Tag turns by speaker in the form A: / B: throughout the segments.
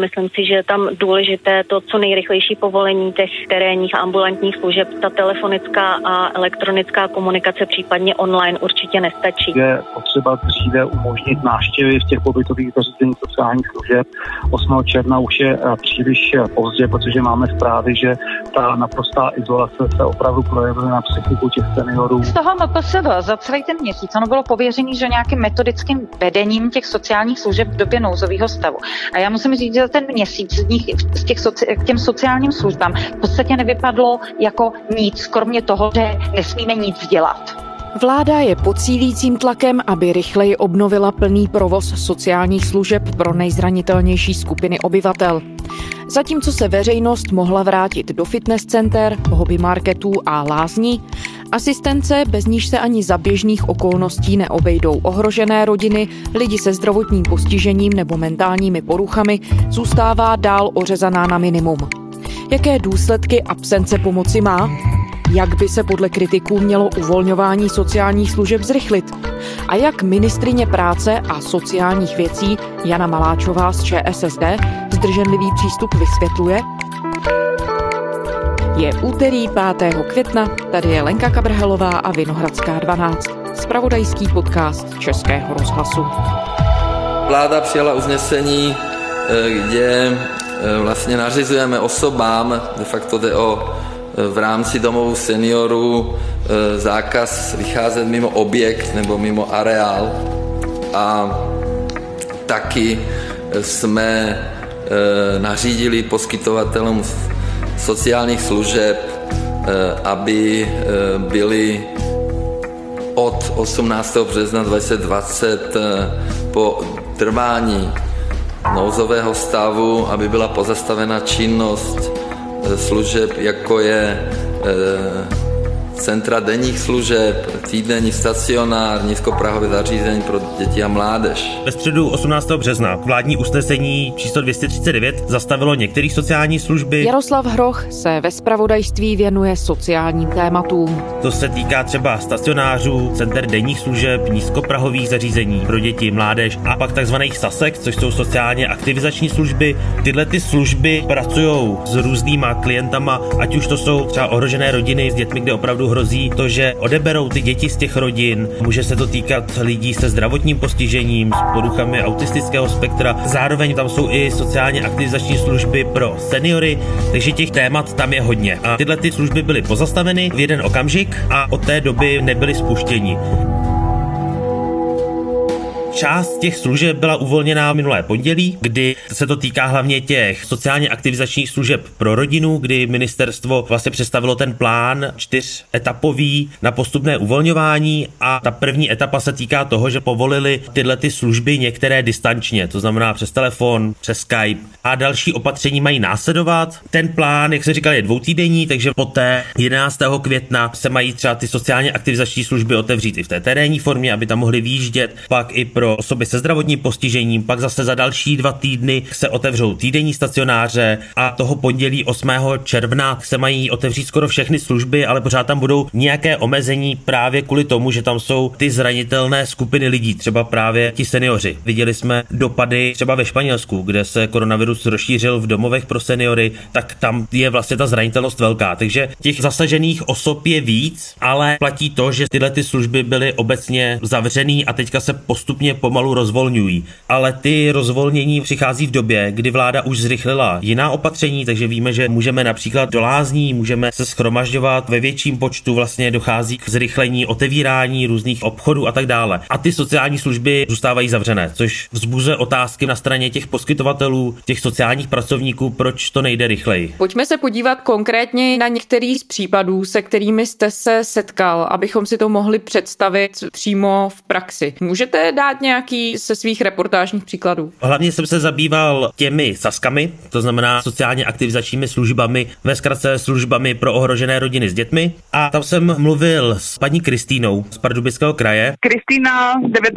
A: Myslím si, že je tam důležité to co nejrychlejší povolení těch terénních a ambulantních služeb. Ta telefonická a elektronická komunikace, případně online, určitě nestačí.
B: Je potřeba dříve umožnit návštěvy v těch pobytových zařízeních sociálních služeb. 8. června už je eh, příliš eh, pozdě, protože máme zprávy, že ta naprostá izolace se opravdu projevuje na psychiku těch seniorů.
C: Z toho MPSV za celý ten měsíc ono bylo pověřený, že nějakým metodickým vedením těch sociálních služeb v době nouzového stavu. A já musím říct, že za ten měsíc z, nich, z těch soci, k těm sociálním službám v podstatě nevypadlo jako nic, kromě toho, že nesmíme nic dělat.
D: Vláda je pod cílícím tlakem, aby rychleji obnovila plný provoz sociálních služeb pro nejzranitelnější skupiny obyvatel. Zatímco se veřejnost mohla vrátit do fitness center, hobby marketů a lázní, asistence, bez níž se ani za běžných okolností neobejdou ohrožené rodiny, lidi se zdravotním postižením nebo mentálními poruchami, zůstává dál ořezaná na minimum. Jaké důsledky absence pomoci má? Jak by se podle kritiků mělo uvolňování sociálních služeb zrychlit? A jak ministrině práce a sociálních věcí Jana Maláčová z ČSSD zdrženlivý přístup vysvětluje? Je úterý 5. května, tady je Lenka Kabrhelová a Vinohradská 12, spravodajský podcast Českého rozhlasu.
E: Vláda přijala uznesení, eh, kde eh, vlastně nařizujeme osobám, de facto jde o eh, v rámci domovů seniorů zákaz vycházet mimo objekt nebo mimo areál a taky jsme nařídili poskytovatelům sociálních služeb, aby byli od 18. března 2020 po trvání nouzového stavu, aby byla pozastavena činnost služeb, jako je centra denních služeb, týdenní stacionár, nízkoprahové zařízení pro děti a mládež.
F: Ve středu 18. března vládní usnesení číslo 239 zastavilo některé sociální služby.
D: Jaroslav Hroch se ve spravodajství věnuje sociálním tématům.
F: To se týká třeba stacionářů, center denních služeb, nízkoprahových zařízení pro děti, mládež a pak takzvaných SASek, což jsou sociálně aktivizační služby. Tyhle ty služby pracují s různýma klientama, ať už to jsou třeba ohrožené rodiny s dětmi, kde opravdu hrozí to, že odeberou ty děti z těch rodin. Může se to týkat lidí se zdravotním postižením, s poruchami autistického spektra. Zároveň tam jsou i sociálně aktivizační služby pro seniory, takže těch témat tam je hodně. A tyhle ty služby byly pozastaveny v jeden okamžik a od té doby nebyly spuštěni. Část těch služeb byla uvolněná minulé pondělí, kdy se to týká hlavně těch sociálně aktivizačních služeb pro rodinu, kdy ministerstvo vlastně představilo ten plán čtyřetapový na postupné uvolňování a ta první etapa se týká toho, že povolili tyhle ty služby některé distančně, to znamená přes telefon, přes Skype a další opatření mají následovat. Ten plán, jak se říkal, je dvoutýdenní, takže poté 11. května se mají třeba ty sociálně aktivizační služby otevřít i v té terénní formě, aby tam mohli výjíždět, pak i pro pro osoby se zdravotním postižením, pak zase za další dva týdny se otevřou týdenní stacionáře a toho pondělí 8. června se mají otevřít skoro všechny služby, ale pořád tam budou nějaké omezení právě kvůli tomu, že tam jsou ty zranitelné skupiny lidí, třeba právě ti seniori. Viděli jsme dopady třeba ve Španělsku, kde se koronavirus rozšířil v domovech pro seniory, tak tam je vlastně ta zranitelnost velká. Takže těch zasažených osob je víc, ale platí to, že tyhle ty služby byly obecně zavřený a teďka se postupně pomalu rozvolňují. Ale ty rozvolnění přichází v době, kdy vláda už zrychlila jiná opatření, takže víme, že můžeme například do lázní, můžeme se schromažďovat ve větším počtu, vlastně dochází k zrychlení otevírání různých obchodů a tak dále. A ty sociální služby zůstávají zavřené, což vzbuzuje otázky na straně těch poskytovatelů, těch sociálních pracovníků, proč to nejde rychleji.
D: Pojďme se podívat konkrétně na některý z případů, se kterými jste se setkal, abychom si to mohli představit přímo v praxi. Můžete dát nějaký se svých reportážních příkladů?
F: Hlavně jsem se zabýval těmi saskami, to znamená sociálně aktivizačními službami, ve zkratce službami pro ohrožené rodiny s dětmi. A tam jsem mluvil s paní Kristýnou z Pardubického kraje.
G: Kristýna, 29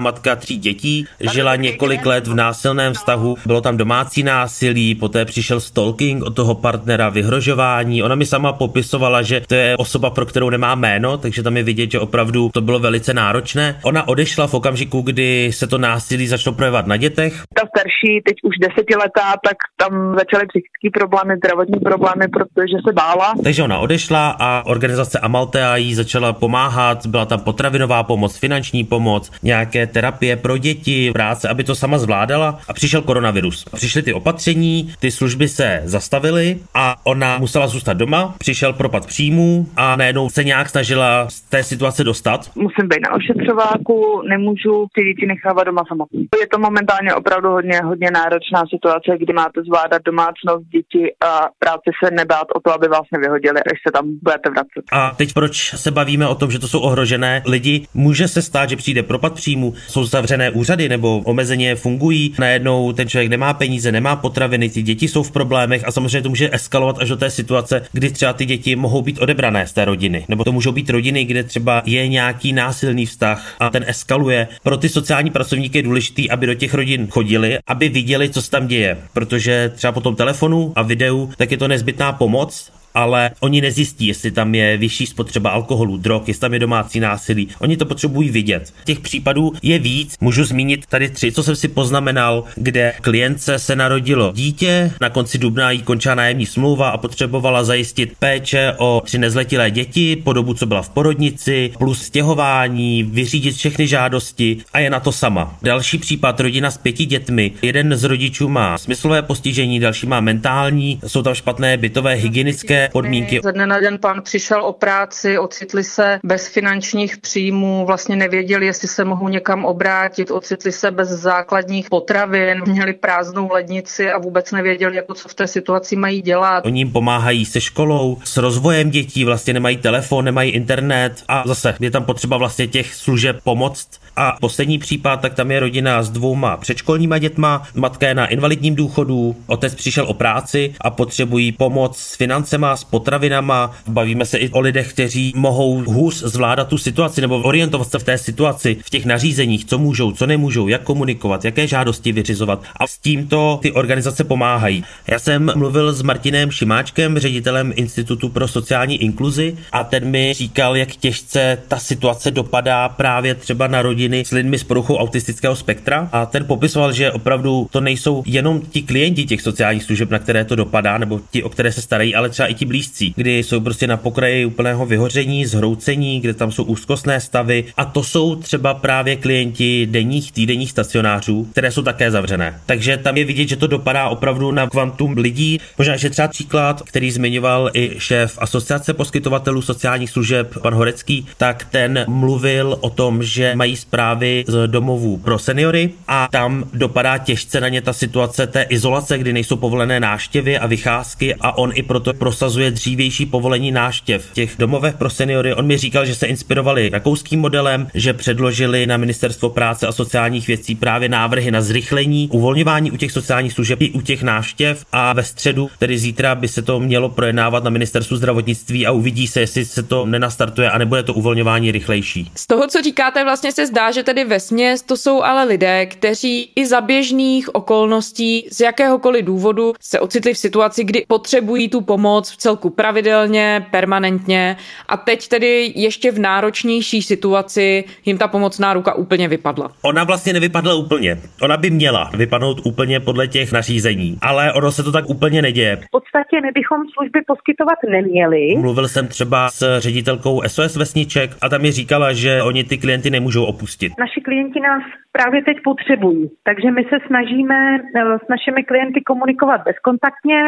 F: matka tří dětí, žila několik let v násilném vztahu, bylo tam domácí násilí, poté přišel stalking od toho partnera, vyhrožování. Ona mi sama popisovala, že to je osoba, pro kterou nemá jméno, takže tam je vidět, že opravdu to bylo velice náročné. Ona odešla v okamžiku, kdy se to násilí začalo projevovat na dětech?
G: Ta starší, teď už desetiletá, tak tam začaly psychické problémy, zdravotní problémy, protože se bála.
F: Takže ona odešla a organizace Amaltea jí začala pomáhat, byla tam potravinová pomoc, finanční pomoc, nějaké terapie pro děti, práce, aby to sama zvládala a přišel koronavirus. Přišly ty opatření, ty služby se zastavily a ona musela zůstat doma, přišel propad příjmů a najednou se nějak snažila z té situace dostat.
G: Musím být na ošetřováku, nemůžu ty děti nechávat doma samotný. Je to momentálně opravdu hodně, hodně náročná situace, kdy máte zvládat domácnost, děti a práci se nebát o to, aby vás nevyhodili, až se tam budete vracet.
F: A teď proč se bavíme o tom, že to jsou ohrožené lidi? Může se stát, že přijde propad příjmu, jsou zavřené úřady nebo omezeně fungují, najednou ten člověk nemá peníze, nemá potraviny, ty děti jsou v problémech a samozřejmě to může eskalovat až do té situace, kdy třeba ty děti mohou být odebrané z té rodiny, nebo to můžou být rodiny, kde třeba je nějaký násilný vztah a ten eskaluje. Pro ty sociální pracovníky je důležité, aby do těch rodin chodili, aby viděli, co se tam děje, protože třeba po tom telefonu a videu, tak je to nezbytná pomoc ale oni nezjistí, jestli tam je vyšší spotřeba alkoholu, drog, jestli tam je domácí násilí. Oni to potřebují vidět. Těch případů je víc. Můžu zmínit tady tři, co jsem si poznamenal, kde klientce se narodilo dítě, na konci dubna jí končila nájemní smlouva a potřebovala zajistit péče o tři nezletilé děti po dobu, co byla v porodnici, plus stěhování, vyřídit všechny žádosti a je na to sama. Další případ, rodina s pěti dětmi. Jeden z rodičů má smyslové postižení, další má mentální, jsou tam špatné bytové hygienické podmínky.
H: Ze dne na den pán přišel o práci, ocitli se bez finančních příjmů, vlastně nevěděli, jestli se mohou někam obrátit, ocitli se bez základních potravin, měli prázdnou lednici a vůbec nevěděli, jako co v té situaci mají dělat.
F: Oni jim pomáhají se školou, s rozvojem dětí, vlastně nemají telefon, nemají internet a zase je tam potřeba vlastně těch služeb pomoct a poslední případ, tak tam je rodina s dvouma předškolníma dětma, matka je na invalidním důchodu, otec přišel o práci a potřebují pomoc s financema, s potravinama. Bavíme se i o lidech, kteří mohou hůř zvládat tu situaci nebo orientovat se v té situaci, v těch nařízeních, co můžou, co nemůžou, jak komunikovat, jaké žádosti vyřizovat. A s tímto ty organizace pomáhají. Já jsem mluvil s Martinem Šimáčkem, ředitelem Institutu pro sociální inkluzi a ten mi říkal, jak těžce ta situace dopadá právě třeba na rodiny s lidmi s poruchou autistického spektra a ten popisoval, že opravdu to nejsou jenom ti klienti těch sociálních služeb, na které to dopadá, nebo ti, o které se starají, ale třeba i blízcí, kdy jsou prostě na pokraji úplného vyhoření, zhroucení, kde tam jsou úzkostné stavy a to jsou třeba právě klienti denních, týdenních stacionářů, které jsou také zavřené. Takže tam je vidět, že to dopadá opravdu na kvantum lidí. Možná, že třeba příklad, který zmiňoval i šéf Asociace poskytovatelů sociálních služeb, pan Horecký, tak ten mluvil o tom, že mají zprávy z domovů pro seniory a tam dopadá těžce na ně ta situace té izolace, kdy nejsou povolené náštěvy a vycházky a on i proto prosazuje dřívější povolení náštěv v těch domovech pro seniory. On mi říkal, že se inspirovali rakouským modelem, že předložili na ministerstvo práce a sociálních věcí právě návrhy na zrychlení uvolňování u těch sociálních služeb i u těch návštěv a ve středu, tedy zítra, by se to mělo projednávat na ministerstvu zdravotnictví a uvidí se, jestli se to nenastartuje a nebude to uvolňování rychlejší.
D: Z toho, co říkáte, vlastně se zdá, že tedy ve směs to jsou ale lidé, kteří i za běžných okolností z jakéhokoliv důvodu se ocitli v situaci, kdy potřebují tu pomoc celku pravidelně, permanentně a teď tedy ještě v náročnější situaci jim ta pomocná ruka úplně vypadla.
F: Ona vlastně nevypadla úplně. Ona by měla vypadnout úplně podle těch nařízení, ale ono se to tak úplně neděje.
I: V podstatě my bychom služby poskytovat neměli.
F: Mluvil jsem třeba s ředitelkou SOS Vesniček a tam mi říkala, že oni ty klienty nemůžou opustit?
I: Naši klienti nás právě teď potřebují, takže my se snažíme eh, s našimi klienty komunikovat bezkontaktně,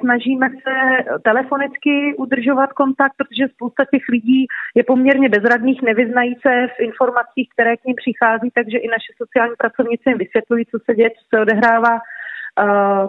I: snažíme se telefonicky udržovat kontakt, protože spousta těch lidí je poměrně bezradných, nevyznají se v informacích, které k ním přichází, takže i naše sociální pracovnice jim vysvětlují, co se děje, co se odehrává. Eh,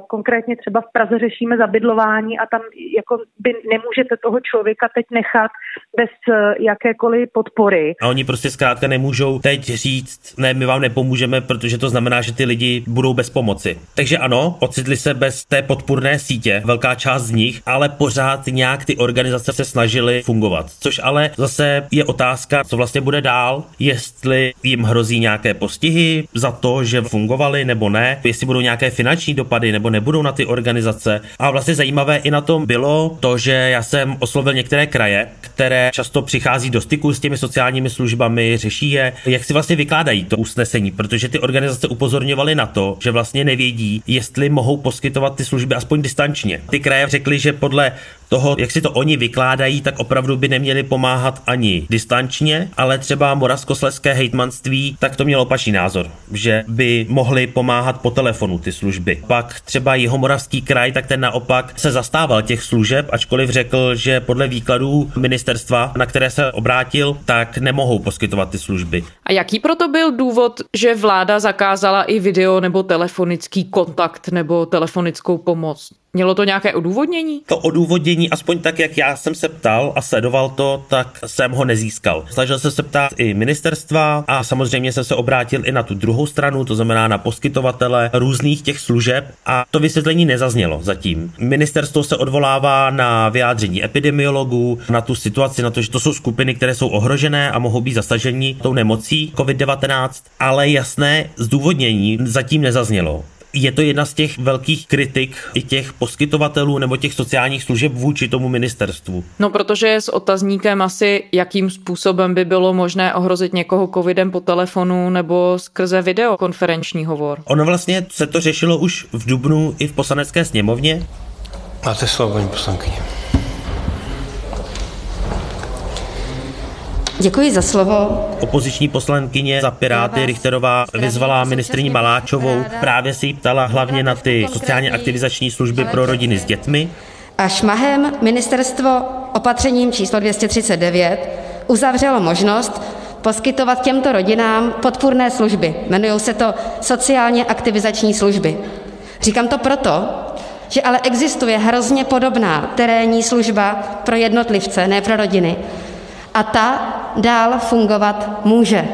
I: konkrétně třeba v Praze řešíme zabydlování a tam jako by nemůžete toho člověka teď nechat bez eh, jakékoliv podpory.
F: A oni prostě zkrátka nemůžou teď říct, ne, my vám nepomůžeme, protože to znamená, že ty lidi budou bez pomoci. Takže ano, ocitli se bez té podpůrné sítě, velká část z nich, ale pořád nějak ty organizace se snažily fungovat. Což ale zase je otázka, co vlastně bude dál, jestli jim hrozí nějaké postihy za to, že fungovali nebo ne, jestli budou nějaké finanční dopady nebo nebudou na ty organizace. A vlastně zajímavé i na tom bylo to, že já jsem oslovil některé kraje, které často přichází do styku s těmi sociálními službami, řeší je, jak si vlastně vykládají to usnesení, protože ty organizace upozorňovaly na to, že vlastně nevědí, jestli mohou poskytovat ty služby aspoň distančně. Ty kraje řekly, že podle toho, jak si to oni vykládají, tak opravdu by neměli pomáhat ani distančně, ale třeba Moravskoslezské hejtmanství tak to mělo opačný názor, že by mohli pomáhat po telefonu ty služby. Pak třeba Jihomoravský kraj, tak ten naopak se zastával těch služeb, ačkoliv řekl, že podle výkladů ministerstva, na které se obrátil, tak nemohou poskytovat ty služby.
D: A jaký proto byl důvod, že vláda zakázala i video nebo telefonický kontakt nebo telefonickou pomoc? Mělo to nějaké odůvodnění?
F: To odůvodnění, aspoň tak, jak já jsem se ptal a sledoval to, tak jsem ho nezískal. Snažil jsem se ptát i ministerstva a samozřejmě jsem se obrátil i na tu druhou stranu, to znamená na poskytovatele různých těch služeb a to vysvětlení nezaznělo zatím. Ministerstvo se odvolává na vyjádření epidemiologů, na tu situaci, na to, že to jsou skupiny, které jsou ohrožené a mohou být zasaženi tou nemocí COVID-19, ale jasné zdůvodnění zatím nezaznělo je to jedna z těch velkých kritik i těch poskytovatelů nebo těch sociálních služeb vůči tomu ministerstvu.
D: No, protože je s otazníkem asi, jakým způsobem by bylo možné ohrozit někoho covidem po telefonu nebo skrze videokonferenční hovor.
F: Ono vlastně se to řešilo už v Dubnu i v poslanecké sněmovně.
J: Máte slovo, paní poslankyně.
K: Děkuji za slovo.
F: Opoziční poslankyně za Piráty Richterová vyzvala ministrině Maláčovou. Právě si jí ptala hlavně na ty sociálně aktivizační služby pro rodiny s dětmi.
K: A šmahem ministerstvo opatřením číslo 239 uzavřelo možnost poskytovat těmto rodinám podpůrné služby. Jmenují se to sociálně aktivizační služby. Říkám to proto, že ale existuje hrozně podobná terénní služba pro jednotlivce, ne pro rodiny. A ta dál fungovat může.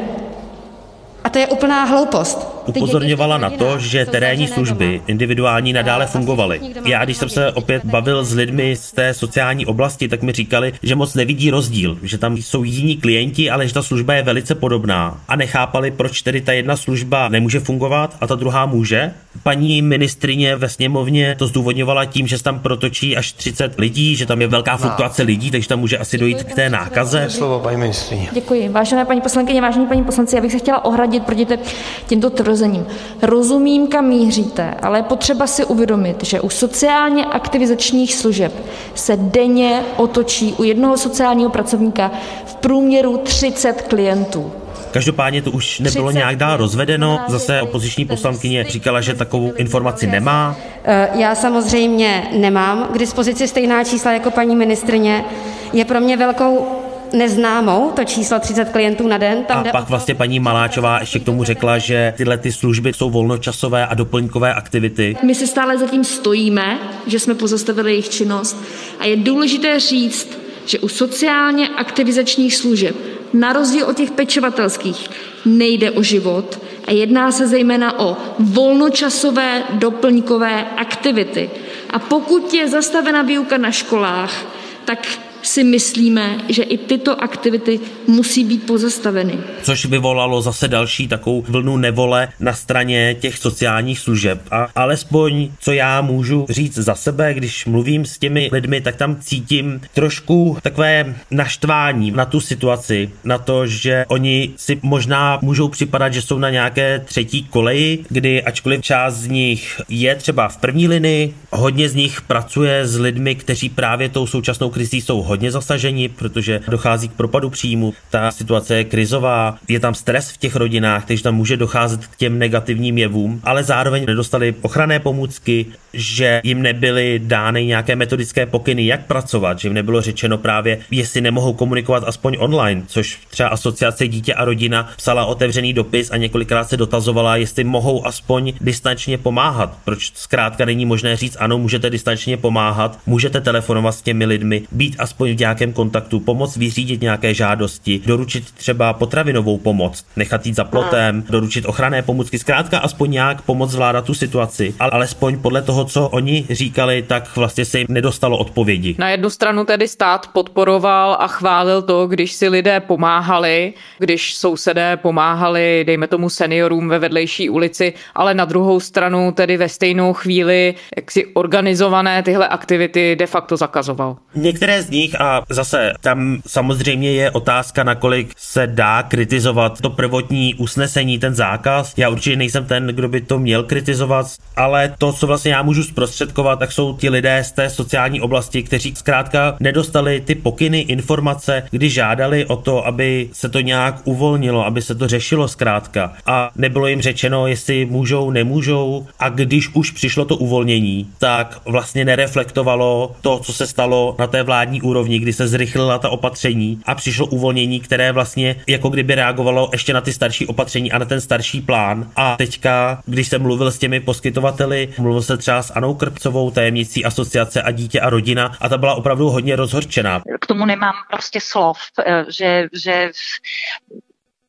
K: A to je úplná hloupost.
F: Upozorňovala na to, že terénní služby individuální nadále fungovaly. Já, když jsem se opět bavil s lidmi z té sociální oblasti, tak mi říkali, že moc nevidí rozdíl, že tam jsou jiní klienti, ale že ta služba je velice podobná a nechápali, proč tedy ta jedna služba nemůže fungovat a ta druhá může. Paní ministrině ve sněmovně to zdůvodňovala tím, že se tam protočí až 30 lidí, že tam je velká fluktuace lidí, takže tam může asi dojít k té nákaze.
J: Slovo paní ministrině.
L: Děkuji. Vážené paní poslankyně, vážení paní poslanci, já bych se chtěla ohradit proti těmto tvrzením. Rozumím, kam míříte, ale je potřeba si uvědomit, že u sociálně aktivizačních služeb se denně otočí u jednoho sociálního pracovníka v průměru 30 klientů.
F: Každopádně to už nebylo nějak dál rozvedeno. Zase opoziční poslankyně říkala, že takovou informaci nemá.
K: Eh, já samozřejmě nemám k dispozici stejná čísla jako paní ministrině. Je pro mě velkou neznámou, to číslo 30 klientů na den.
F: Tam a pak vlastně paní Maláčová ještě k tomu řekla, že tyhle ty služby jsou volnočasové a doplňkové aktivity.
L: My si stále zatím stojíme, že jsme pozastavili jejich činnost a je důležité říct, že u sociálně aktivizačních služeb, na rozdíl od těch pečovatelských, nejde o život a jedná se zejména o volnočasové doplňkové aktivity. A pokud je zastavena výuka na školách, tak si myslíme, že i tyto aktivity musí být pozastaveny.
F: Což vyvolalo zase další takovou vlnu nevole na straně těch sociálních služeb. A alespoň, co já můžu říct za sebe, když mluvím s těmi lidmi, tak tam cítím trošku takové naštvání na tu situaci, na to, že oni si možná můžou připadat, že jsou na nějaké třetí koleji, kdy ačkoliv část z nich je třeba v první linii, hodně z nich pracuje s lidmi, kteří právě tou současnou krizí jsou hodně zasaženi, protože dochází k propadu příjmu. Ta situace je krizová, je tam stres v těch rodinách, takže tam může docházet k těm negativním jevům, ale zároveň nedostali ochranné pomůcky, že jim nebyly dány nějaké metodické pokyny, jak pracovat, že jim nebylo řečeno právě, jestli nemohou komunikovat aspoň online, což třeba asociace dítě a rodina psala otevřený dopis a několikrát se dotazovala, jestli mohou aspoň distančně pomáhat. Proč zkrátka není možné říct, ano, můžete distančně pomáhat, můžete telefonovat s těmi lidmi, být aspoň v nějakém kontaktu, pomoct vyřídit nějaké žádosti, doručit třeba potravinovou pomoc, nechat jít za plotem, doručit ochranné pomůcky, zkrátka aspoň nějak pomoct zvládat tu situaci, ale alespoň podle toho toho, co oni říkali, tak vlastně se jim nedostalo odpovědi.
D: Na jednu stranu tedy stát podporoval a chválil to, když si lidé pomáhali, když sousedé pomáhali, dejme tomu seniorům ve vedlejší ulici, ale na druhou stranu tedy ve stejnou chvíli jak si organizované tyhle aktivity de facto zakazoval.
F: Některé z nich a zase tam samozřejmě je otázka, nakolik se dá kritizovat to prvotní usnesení, ten zákaz. Já určitě nejsem ten, kdo by to měl kritizovat, ale to, co vlastně já můžu zprostředkovat, tak jsou ti lidé z té sociální oblasti, kteří zkrátka nedostali ty pokyny, informace, kdy žádali o to, aby se to nějak uvolnilo, aby se to řešilo zkrátka. A nebylo jim řečeno, jestli můžou, nemůžou. A když už přišlo to uvolnění, tak vlastně nereflektovalo to, co se stalo na té vládní úrovni, kdy se zrychlila ta opatření a přišlo uvolnění, které vlastně jako kdyby reagovalo ještě na ty starší opatření a na ten starší plán. A teďka, když jsem mluvil s těmi poskytovateli, mluvil se třeba s Anou Krpcovou, tajemnicí asociace a dítě a rodina a ta byla opravdu hodně rozhorčená.
C: K tomu nemám prostě slov, eh, že, že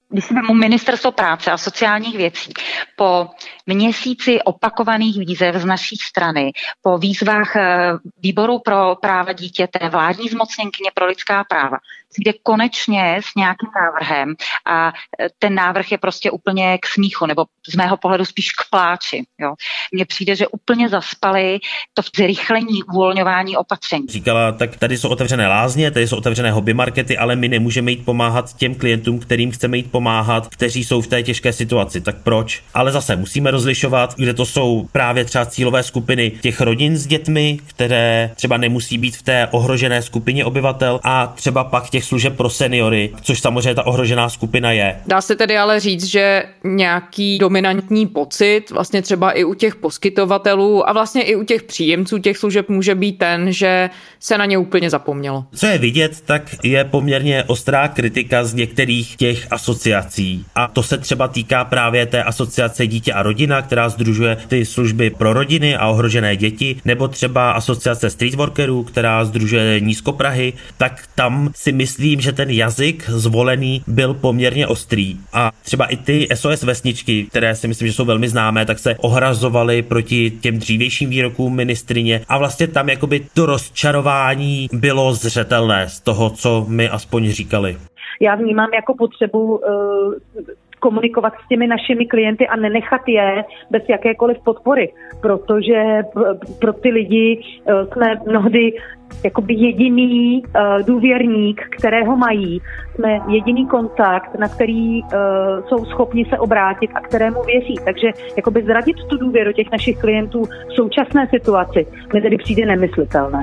C: když jsme mu ministerstvo práce a sociálních věcí po měsíci opakovaných výzev z naší strany, po výzvách eh, výboru pro práva dítěte, vládní zmocněnkyně pro lidská práva, přijde konečně s nějakým návrhem a e, ten návrh je prostě úplně k smíchu, nebo z mého pohledu spíš k pláči. Jo. Mně přijde, že úplně zaspali to zrychlení uvolňování opatření.
F: Říkala, tak tady jsou otevřené lázně, tady jsou otevřené hobby markety, ale my nemůžeme jít pomáhat těm klientům, kterým chceme jít pomáhat, kteří jsou v té těžké situaci. Tak proč? Ale zase musíme rozlišovat, kde to jsou právě třeba cílové skupiny těch rodin s dětmi, které třeba nemusí být v té ohrožené skupině obyvatel a třeba pak těch služeb pro seniory, což samozřejmě ta ohrožená skupina je.
D: Dá se tedy ale říct, že nějaký dominantní pocit vlastně třeba i u těch poskytovatelů a vlastně i u těch příjemců těch služeb může být ten, že se na ně úplně zapomnělo.
F: Co je vidět, tak je poměrně ostrá kritika z některých těch asociací. A to se třeba týká právě té asociace Dítě a rodina, která združuje ty služby pro rodiny a ohrožené děti, nebo třeba asociace streetworkerů, která združuje nízkoprahy, tak tam si myslím, že ten jazyk zvolený byl poměrně ostrý. A třeba i ty SOS vesničky, které si myslím, že jsou velmi známé, tak se ohrazovaly proti těm dřívějším výrokům ministrině. A vlastně tam jakoby to rozčarování bylo zřetelné z toho, co my aspoň říkali.
I: Já vnímám jako potřebu uh komunikovat s těmi našimi klienty a nenechat je bez jakékoliv podpory, protože pro ty lidi eh, jsme mnohdy jakoby jediný uh, důvěrník, kterého mají. Jsme jediný kontakt, na který uh, jsou schopni se obrátit a kterému věří. Takže jakoby zradit tu důvěru těch našich klientů v současné situaci mi tedy přijde nemyslitelné.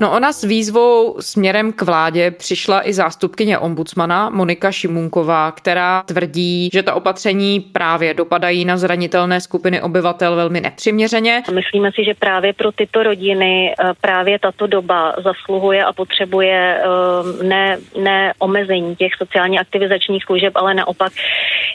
D: No ona s výzvou směrem k vládě přišla i zástupkyně ombudsmana Monika Šimunková, která tvrdí, že ta opatření právě dopadají na zranitelné skupiny obyvatel velmi nepřiměřeně.
A: Myslíme si, že právě pro tyto rodiny eh, právě tato doba zasluhuje a potřebuje eh, ne, ne omezení těch sociálně aktivizačních služeb, ale naopak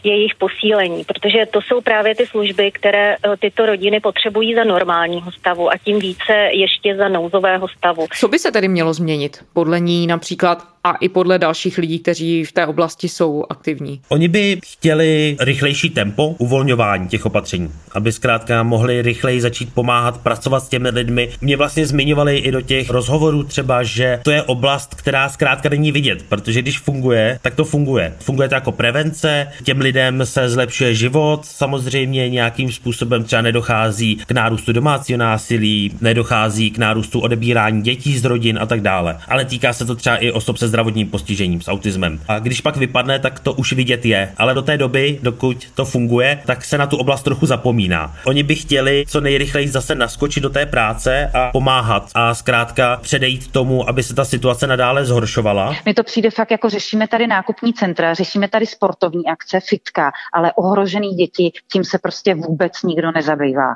A: jejich posílení, protože to jsou právě ty služby, které eh, tyto rodiny potřebují za normálního stavu a tím více ještě za nouzového stavu.
D: Co by se tedy mělo změnit? Podle ní například a i podle dalších lidí, kteří v té oblasti jsou aktivní.
F: Oni by chtěli rychlejší tempo uvolňování těch opatření, aby zkrátka mohli rychleji začít pomáhat pracovat s těmi lidmi. Mě vlastně zmiňovali i do těch rozhovorů třeba, že to je oblast, která zkrátka není vidět, protože když funguje, tak to funguje. Funguje to jako prevence, těm lidem se zlepšuje život, samozřejmě nějakým způsobem třeba nedochází k nárůstu domácího násilí, nedochází k nárůstu odebírání dětí z rodin a tak dále. Ale týká se to třeba i osob se zdravotním postižením, s autismem. A když pak vypadne, tak to už vidět je. Ale do té doby, dokud to funguje, tak se na tu oblast trochu zapomíná. Oni by chtěli co nejrychleji zase naskočit do té práce a pomáhat a zkrátka předejít tomu, aby se ta situace nadále zhoršovala.
C: Mi to přijde fakt jako řešíme tady nákupní centra, řešíme tady sportovní akce, fitka, ale ohrožený děti, tím se prostě vůbec nikdo nezabývá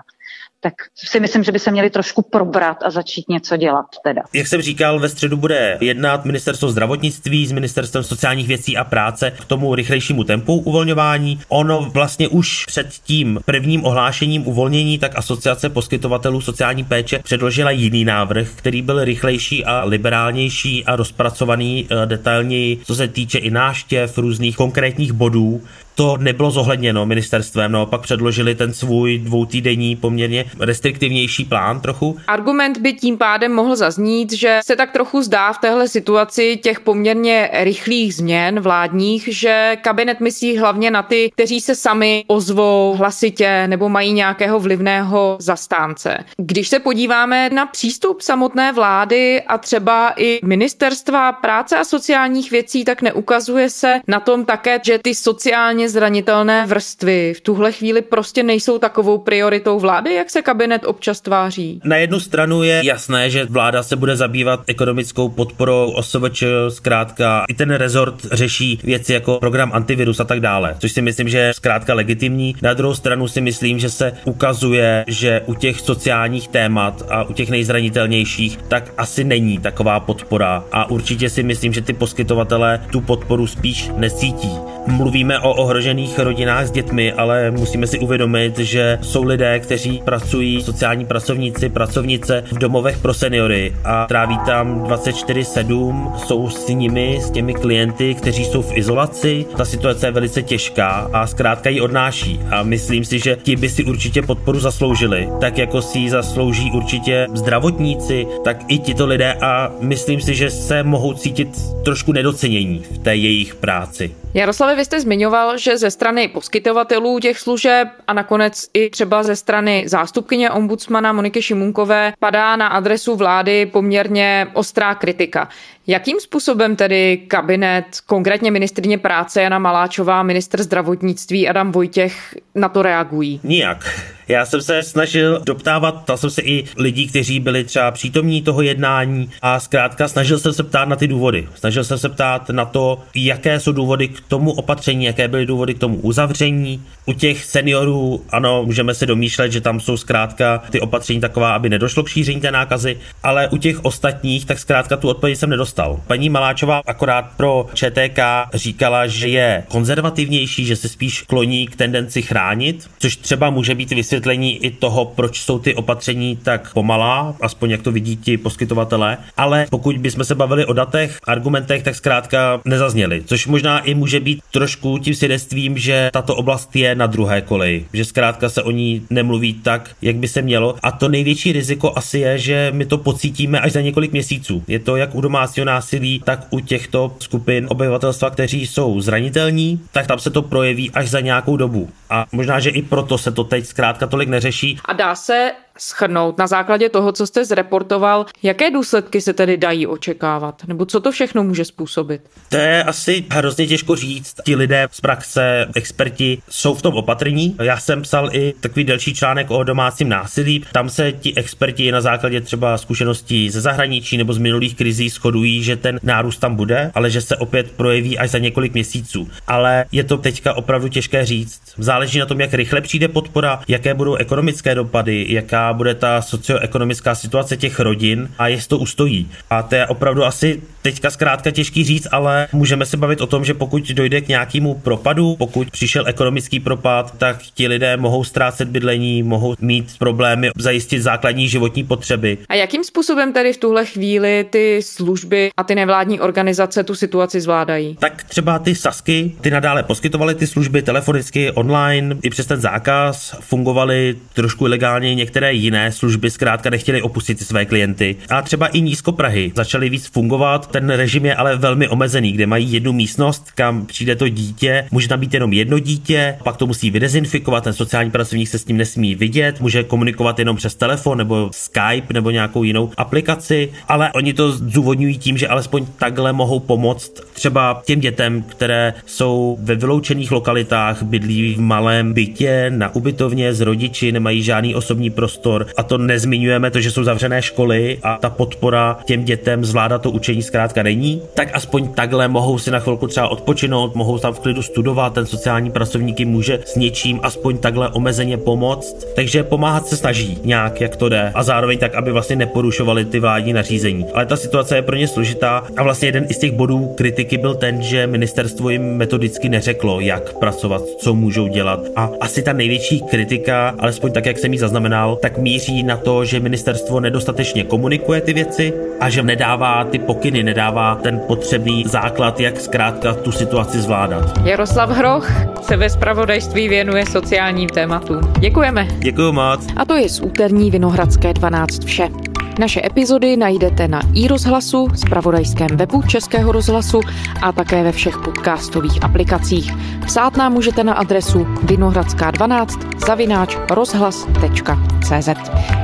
C: tak si myslím, že by se měli trošku probrat a začít něco dělat teda.
F: Jak jsem říkal, ve středu bude jednat ministerstvo zdravotnictví s ministerstvem sociálních věcí a práce k tomu rychlejšímu tempu uvolňování. Ono vlastně už před tím prvním ohlášením uvolnění, tak asociace poskytovatelů sociální péče předložila jiný návrh, který byl rychlejší a liberálnější a rozpracovaný eh, detailněji, co se týče i náštěv, různých konkrétních bodů, to nebylo zohledněno ministerstvem, no pak předložili ten svůj dvoutýdenní poměrně restriktivnější plán trochu.
D: Argument by tím pádem mohl zaznít, že se tak trochu zdá v téhle situaci těch poměrně rychlých změn vládních, že kabinet myslí hlavně na ty, kteří se sami ozvou hlasitě nebo mají nějakého vlivného zastánce. Když se podíváme na přístup samotné vlády a třeba i ministerstva práce a sociálních věcí, tak neukazuje se na tom také, že ty sociálně zranitelné vrstvy v tuhle chvíli prostě nejsou takovou prioritou vlády, jak se kabinet občas tváří.
F: Na jednu stranu je jasné, že vláda se bude zabývat ekonomickou podporou OSVČ, zkrátka i ten rezort řeší věci jako program antivirus a tak dále, což si myslím, že je zkrátka legitimní. Na druhou stranu si myslím, že se ukazuje, že u těch sociálních témat a u těch nejzranitelnějších tak asi není taková podpora a určitě si myslím, že ty poskytovatelé tu podporu spíš necítí. Mluvíme o ohrožených rodinách s dětmi, ale musíme si uvědomit, že jsou lidé, kteří pracují, sociální pracovníci, pracovnice v domovech pro seniory a tráví tam 24-7, jsou s nimi, s těmi klienty, kteří jsou v izolaci. Ta situace je velice těžká a zkrátka ji odnáší. A myslím si, že ti by si určitě podporu zasloužili, tak jako si ji zaslouží určitě zdravotníci, tak i tito lidé a myslím si, že se mohou cítit trošku nedocenění v té jejich práci.
D: Jaroslave, vy jste zmiňoval, že ze strany poskytovatelů těch služeb a nakonec i třeba ze strany zástupkyně ombudsmana Moniky Šimunkové padá na adresu vlády poměrně ostrá kritika. Jakým způsobem tedy kabinet, konkrétně ministrně práce Jana Maláčová, ministr zdravotnictví Adam Vojtěch na to reagují?
F: Nijak. Já jsem se snažil doptávat, ptal jsem se i lidí, kteří byli třeba přítomní toho jednání a zkrátka snažil jsem se ptát na ty důvody. Snažil jsem se ptát na to, jaké jsou důvody k tomu opatření, jaké byly důvody k tomu uzavření. U těch seniorů, ano, můžeme se domýšlet, že tam jsou zkrátka ty opatření taková, aby nedošlo k šíření té nákazy, ale u těch ostatních, tak zkrátka tu odpověď jsem nedostal. Paní Maláčová akorát pro ČTK říkala, že je konzervativnější, že se spíš kloní k tendenci chránit, což třeba může být vysvětlení vysvětlení i toho, proč jsou ty opatření tak pomalá, aspoň jak to vidí ti poskytovatelé, ale pokud bychom se bavili o datech, argumentech, tak zkrátka nezazněly, což možná i může být trošku tím svědectvím, že tato oblast je na druhé koleji, že zkrátka se o ní nemluví tak, jak by se mělo. A to největší riziko asi je, že my to pocítíme až za několik měsíců. Je to jak u domácího násilí, tak u těchto skupin obyvatelstva, kteří jsou zranitelní, tak tam se to projeví až za nějakou dobu. A možná, že i proto se to teď zkrátka tolik neřeší.
D: A dá se schrnout na základě toho, co jste zreportoval, jaké důsledky se tedy dají očekávat? Nebo co to všechno může způsobit?
F: To je asi hrozně těžko říct. Ti lidé z praxe, experti jsou v tom opatrní. Já jsem psal i takový delší článek o domácím násilí. Tam se ti experti na základě třeba zkušeností ze zahraničí nebo z minulých krizí shodují, že ten nárůst tam bude, ale že se opět projeví až za několik měsíců. Ale je to teďka opravdu těžké říct. Záleží na tom, jak rychle přijde podpora, jaké budou ekonomické dopady, jaká bude ta socioekonomická situace těch rodin a jestli to ustojí. A to je opravdu asi teďka zkrátka těžký říct, ale můžeme se bavit o tom, že pokud dojde k nějakému propadu, pokud přišel ekonomický propad, tak ti lidé mohou ztrácet bydlení, mohou mít problémy zajistit základní životní potřeby.
D: A jakým způsobem tedy v tuhle chvíli ty služby a ty nevládní organizace tu situaci zvládají?
F: Tak třeba ty Sasky, ty nadále poskytovaly ty služby telefonicky, online, i přes ten zákaz fungovaly trošku ilegálně některé jiné služby zkrátka nechtěli opustit své klienty. A třeba i nízkoprahy začaly víc fungovat, ten režim je ale velmi omezený, kde mají jednu místnost, kam přijde to dítě, může tam být jenom jedno dítě, pak to musí vydezinfikovat, ten sociální pracovník se s ním nesmí vidět, může komunikovat jenom přes telefon nebo Skype nebo nějakou jinou aplikaci, ale oni to zdůvodňují tím, že alespoň takhle mohou pomoct třeba těm dětem, které jsou ve vyloučených lokalitách, bydlí v malém bytě na ubytovně s rodiči, nemají žádný osobní prostor prostor. A to nezmiňujeme to, že jsou zavřené školy a ta podpora těm dětem zvládat to učení zkrátka není, tak aspoň takhle mohou si na chvilku třeba odpočinout, mohou tam v klidu studovat, ten sociální pracovník jim může s něčím aspoň takhle omezeně pomoct, takže pomáhat se snaží nějak, jak to jde. A zároveň tak, aby vlastně neporušovali ty vládní nařízení. Ale ta situace je pro ně složitá. A vlastně jeden z těch bodů kritiky byl ten, že ministerstvo jim metodicky neřeklo, jak pracovat, co můžou dělat. A asi ta největší kritika, alespoň tak, jak jsem ji zaznamenal, tak tak míří na to, že ministerstvo nedostatečně komunikuje ty věci a že nedává ty pokyny, nedává ten potřebný základ, jak zkrátka tu situaci zvládat.
M: Jaroslav Hroch se ve spravodajství věnuje sociálním tématům. Děkujeme.
F: Děkuji moc.
M: A to je z úterní Vinohradské 12 vše. Naše epizody najdete na iRozhlasu, spravodajském webu Českého rozhlasu a také ve všech podcastových aplikacích. Psát nám můžete na adresu vinohradská12 zavináč rozhlas.cz.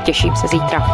M: Těším se zítra.